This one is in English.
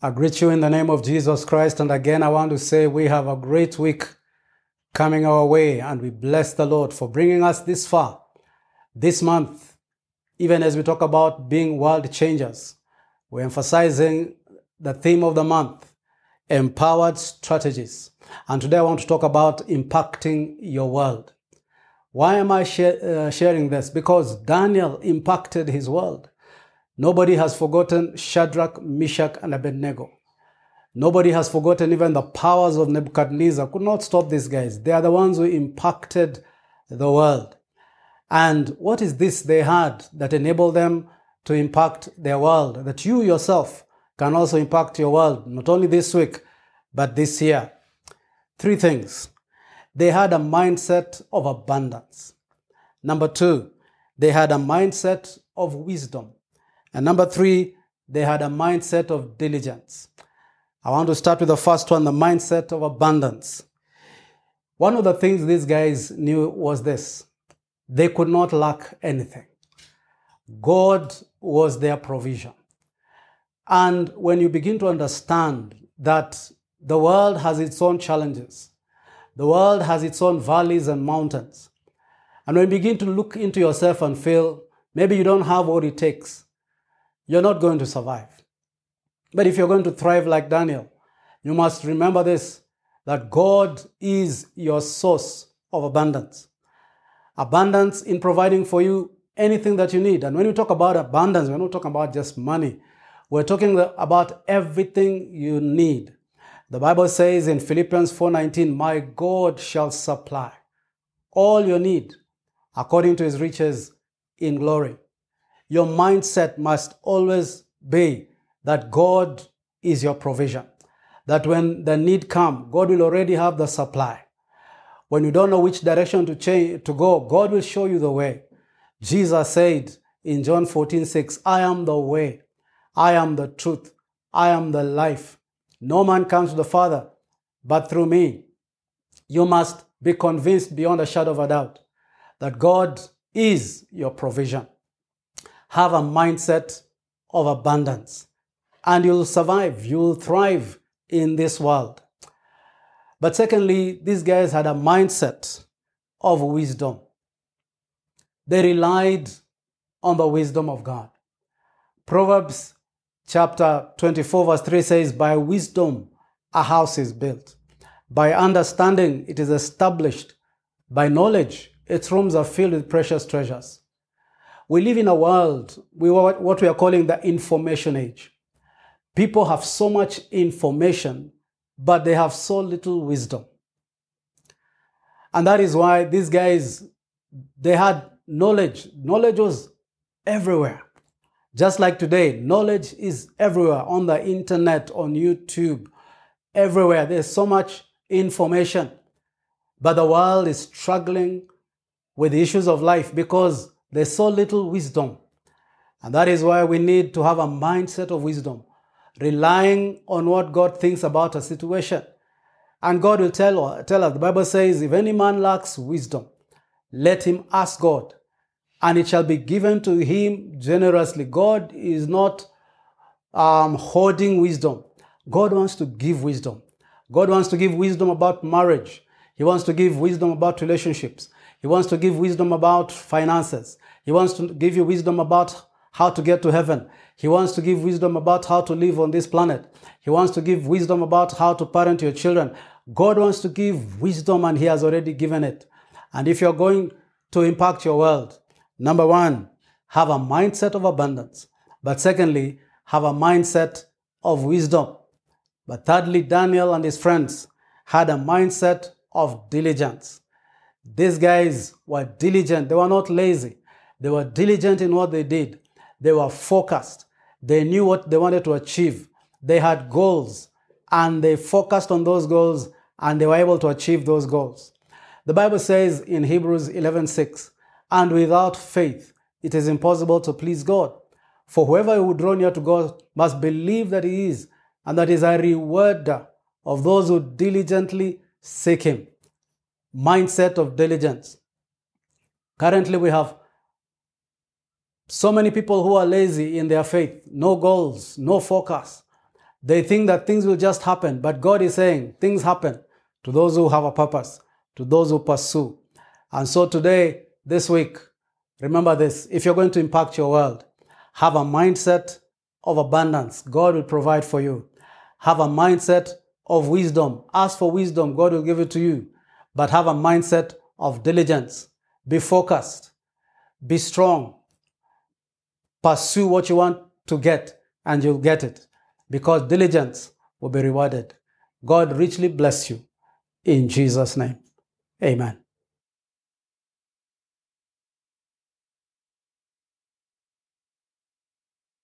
I greet you in the name of Jesus Christ. And again, I want to say we have a great week coming our way, and we bless the Lord for bringing us this far this month. Even as we talk about being world changers, we're emphasizing the theme of the month empowered strategies. And today I want to talk about impacting your world. Why am I uh, sharing this? Because Daniel impacted his world. Nobody has forgotten Shadrach, Meshach, and Abednego. Nobody has forgotten even the powers of Nebuchadnezzar. Could not stop these guys. They are the ones who impacted the world. And what is this they had that enabled them to impact their world? That you yourself can also impact your world, not only this week, but this year. Three things. They had a mindset of abundance. Number two, they had a mindset of wisdom. And number three, they had a mindset of diligence. I want to start with the first one the mindset of abundance. One of the things these guys knew was this they could not lack anything. God was their provision. And when you begin to understand that the world has its own challenges, the world has its own valleys and mountains, and when you begin to look into yourself and feel maybe you don't have what it takes, you're not going to survive. But if you're going to thrive like Daniel, you must remember this that God is your source of abundance. Abundance in providing for you anything that you need. And when we talk about abundance, we're not talking about just money. We're talking about everything you need. The Bible says in Philippians 4:19, "My God shall supply all your need according to his riches in glory." Your mindset must always be that God is your provision. That when the need come, God will already have the supply. When you don't know which direction to change to go, God will show you the way. Jesus said in John 14, 6, I am the way, I am the truth. I am the life. No man comes to the Father but through me. You must be convinced beyond a shadow of a doubt that God is your provision. Have a mindset of abundance and you'll survive, you'll thrive in this world. But secondly, these guys had a mindset of wisdom. They relied on the wisdom of God. Proverbs chapter 24, verse 3 says, By wisdom a house is built, by understanding it is established, by knowledge its rooms are filled with precious treasures. We live in a world, we what we are calling the information age. People have so much information, but they have so little wisdom. And that is why these guys, they had knowledge. Knowledge was everywhere. Just like today, knowledge is everywhere on the internet, on YouTube, everywhere. There's so much information. But the world is struggling with the issues of life because there's so little wisdom. And that is why we need to have a mindset of wisdom, relying on what God thinks about a situation. And God will tell, tell us, the Bible says, if any man lacks wisdom, let him ask God, and it shall be given to him generously. God is not um, hoarding wisdom. God wants to give wisdom. God wants to give wisdom about marriage. He wants to give wisdom about relationships. He wants to give wisdom about finances. He wants to give you wisdom about how to get to heaven. He wants to give wisdom about how to live on this planet. He wants to give wisdom about how to parent your children. God wants to give wisdom and He has already given it. And if you're going to impact your world, number one, have a mindset of abundance. But secondly, have a mindset of wisdom. But thirdly, Daniel and his friends had a mindset of diligence. These guys were diligent. They were not lazy. They were diligent in what they did. They were focused. They knew what they wanted to achieve. They had goals and they focused on those goals and they were able to achieve those goals. The Bible says in Hebrews 11:6, "And without faith it is impossible to please God. For whoever would draw near to God must believe that he is and that he is a rewarder of those who diligently seek him." Mindset of diligence. Currently, we have so many people who are lazy in their faith, no goals, no focus. They think that things will just happen, but God is saying things happen to those who have a purpose, to those who pursue. And so today, this week, remember this if you're going to impact your world, have a mindset of abundance. God will provide for you. Have a mindset of wisdom. Ask for wisdom, God will give it to you. But have a mindset of diligence. Be focused. Be strong. Pursue what you want to get, and you'll get it because diligence will be rewarded. God richly bless you in Jesus' name. Amen.